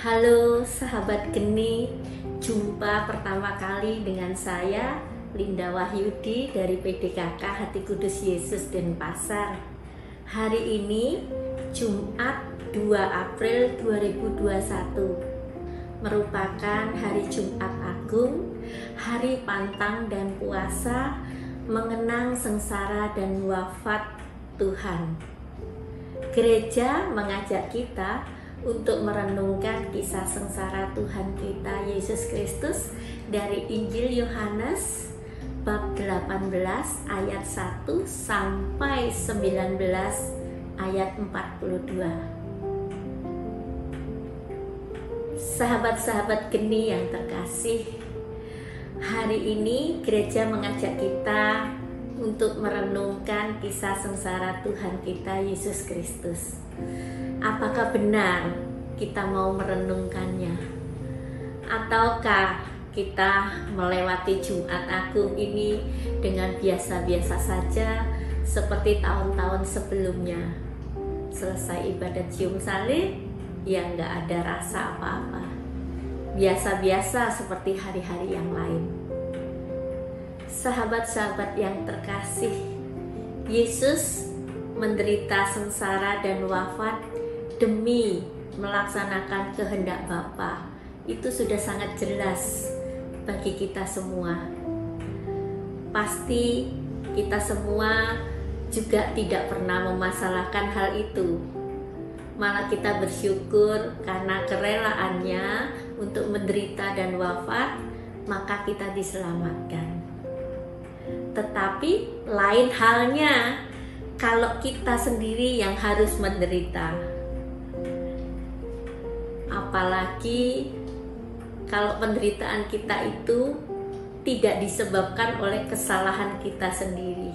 Halo sahabat geni, jumpa pertama kali dengan saya Linda Wahyudi dari PDKK Hati Kudus Yesus Denpasar. Hari ini Jumat 2 April 2021 merupakan hari Jumat Agung, hari pantang dan puasa mengenang sengsara dan wafat Tuhan. Gereja mengajak kita untuk merenungkan kisah sengsara Tuhan kita Yesus Kristus dari Injil Yohanes bab 18 ayat 1 sampai 19 ayat 42. Sahabat-sahabat geni yang terkasih, hari ini gereja mengajak kita untuk merenungkan kisah sengsara Tuhan kita Yesus Kristus apakah benar kita mau merenungkannya? Ataukah kita melewati Jumat Agung ini dengan biasa-biasa saja seperti tahun-tahun sebelumnya? Selesai ibadat cium salib ya nggak ada rasa apa-apa. Biasa-biasa seperti hari-hari yang lain. Sahabat-sahabat yang terkasih Yesus menderita sengsara dan wafat demi melaksanakan kehendak Bapa itu sudah sangat jelas bagi kita semua. Pasti kita semua juga tidak pernah memasalahkan hal itu. Malah kita bersyukur karena kerelaannya untuk menderita dan wafat, maka kita diselamatkan. Tetapi lain halnya kalau kita sendiri yang harus menderita apalagi kalau penderitaan kita itu tidak disebabkan oleh kesalahan kita sendiri.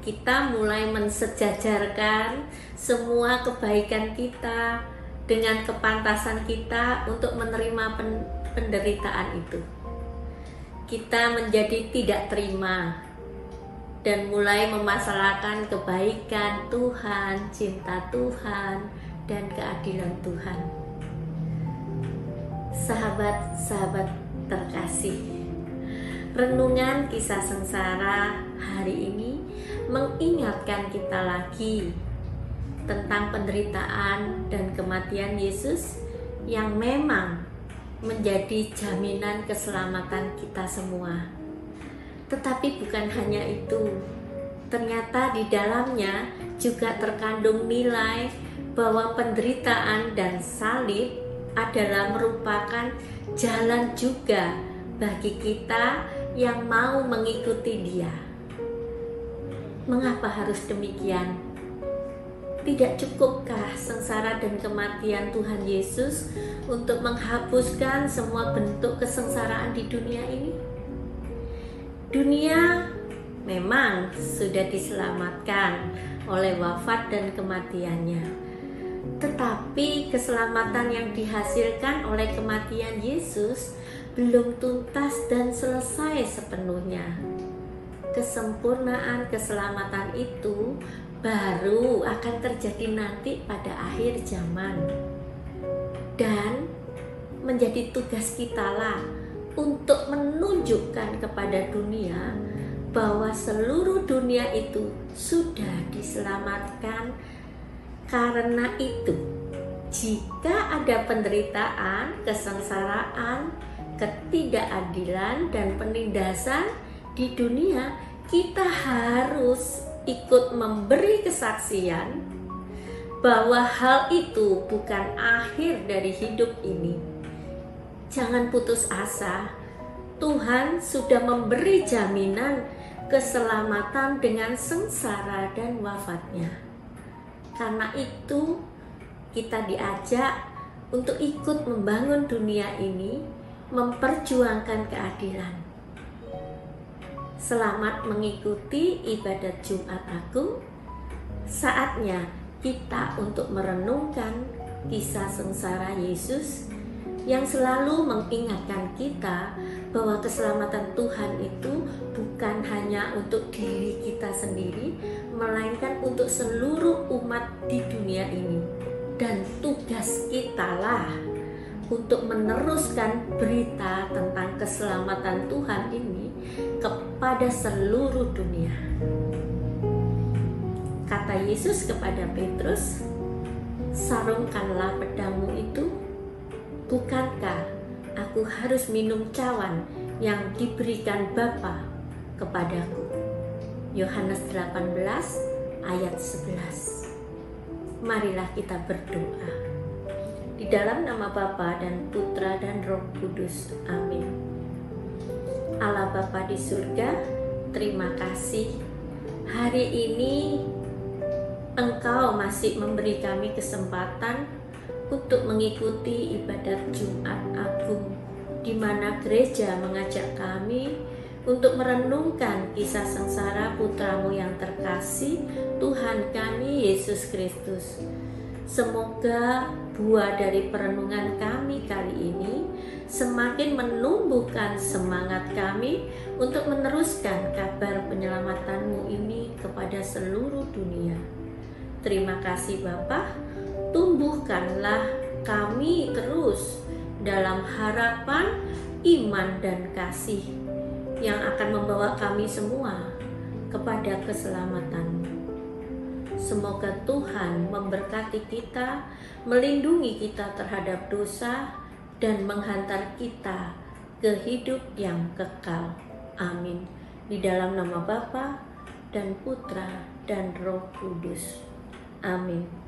Kita mulai mensejajarkan semua kebaikan kita dengan kepantasan kita untuk menerima penderitaan itu. Kita menjadi tidak terima dan mulai memasalahkan kebaikan Tuhan, cinta Tuhan, dan keadilan Tuhan sahabat-sahabat terkasih. Renungan kisah sengsara hari ini mengingatkan kita lagi tentang penderitaan dan kematian Yesus yang memang menjadi jaminan keselamatan kita semua. Tetapi bukan hanya itu, ternyata di dalamnya juga terkandung nilai bahwa penderitaan dan salib adalah merupakan jalan juga bagi kita yang mau mengikuti Dia. Mengapa harus demikian? Tidak cukupkah sengsara dan kematian Tuhan Yesus untuk menghapuskan semua bentuk kesengsaraan di dunia ini? Dunia memang sudah diselamatkan oleh wafat dan kematiannya tetapi keselamatan yang dihasilkan oleh kematian Yesus belum tuntas dan selesai sepenuhnya. Kesempurnaan keselamatan itu baru akan terjadi nanti pada akhir zaman. Dan menjadi tugas kita lah untuk menunjukkan kepada dunia bahwa seluruh dunia itu sudah diselamatkan karena itu, jika ada penderitaan, kesengsaraan, ketidakadilan, dan penindasan di dunia, kita harus ikut memberi kesaksian bahwa hal itu bukan akhir dari hidup ini. Jangan putus asa. Tuhan sudah memberi jaminan keselamatan dengan sengsara dan wafatnya. Karena itu kita diajak untuk ikut membangun dunia ini, memperjuangkan keadilan. Selamat mengikuti ibadat Jumat Agung. Saatnya kita untuk merenungkan kisah sengsara Yesus yang selalu mengingatkan kita bahwa keselamatan Tuhan itu bukan hanya untuk diri kita sendiri, melainkan untuk seluruh umat di dunia ini. Dan tugas kita lah untuk meneruskan berita tentang keselamatan Tuhan ini kepada seluruh dunia. Kata Yesus kepada Petrus, "Sarungkanlah pedangmu itu. Bukankah aku harus minum cawan yang diberikan Bapa kepadaku?" Yohanes 18 ayat 11. Marilah kita berdoa. Di dalam nama Bapa dan Putra dan Roh Kudus. Amin. Allah Bapa di surga, terima kasih. Hari ini Engkau masih memberi kami kesempatan untuk mengikuti ibadat Jumat Agung di mana gereja mengajak kami untuk merenungkan kisah sengsara putramu yang terkasih Tuhan kami Yesus Kristus. Semoga buah dari perenungan kami kali ini semakin menumbuhkan semangat kami untuk meneruskan kabar penyelamatanmu ini kepada seluruh dunia. Terima kasih Bapak, tumbuhkanlah kami terus dalam harapan, iman, dan kasih yang akan membawa kami semua kepada keselamatan. Semoga Tuhan memberkati kita, melindungi kita terhadap dosa, dan menghantar kita ke hidup yang kekal. Amin. Di dalam nama Bapa dan Putra dan Roh Kudus. Amin.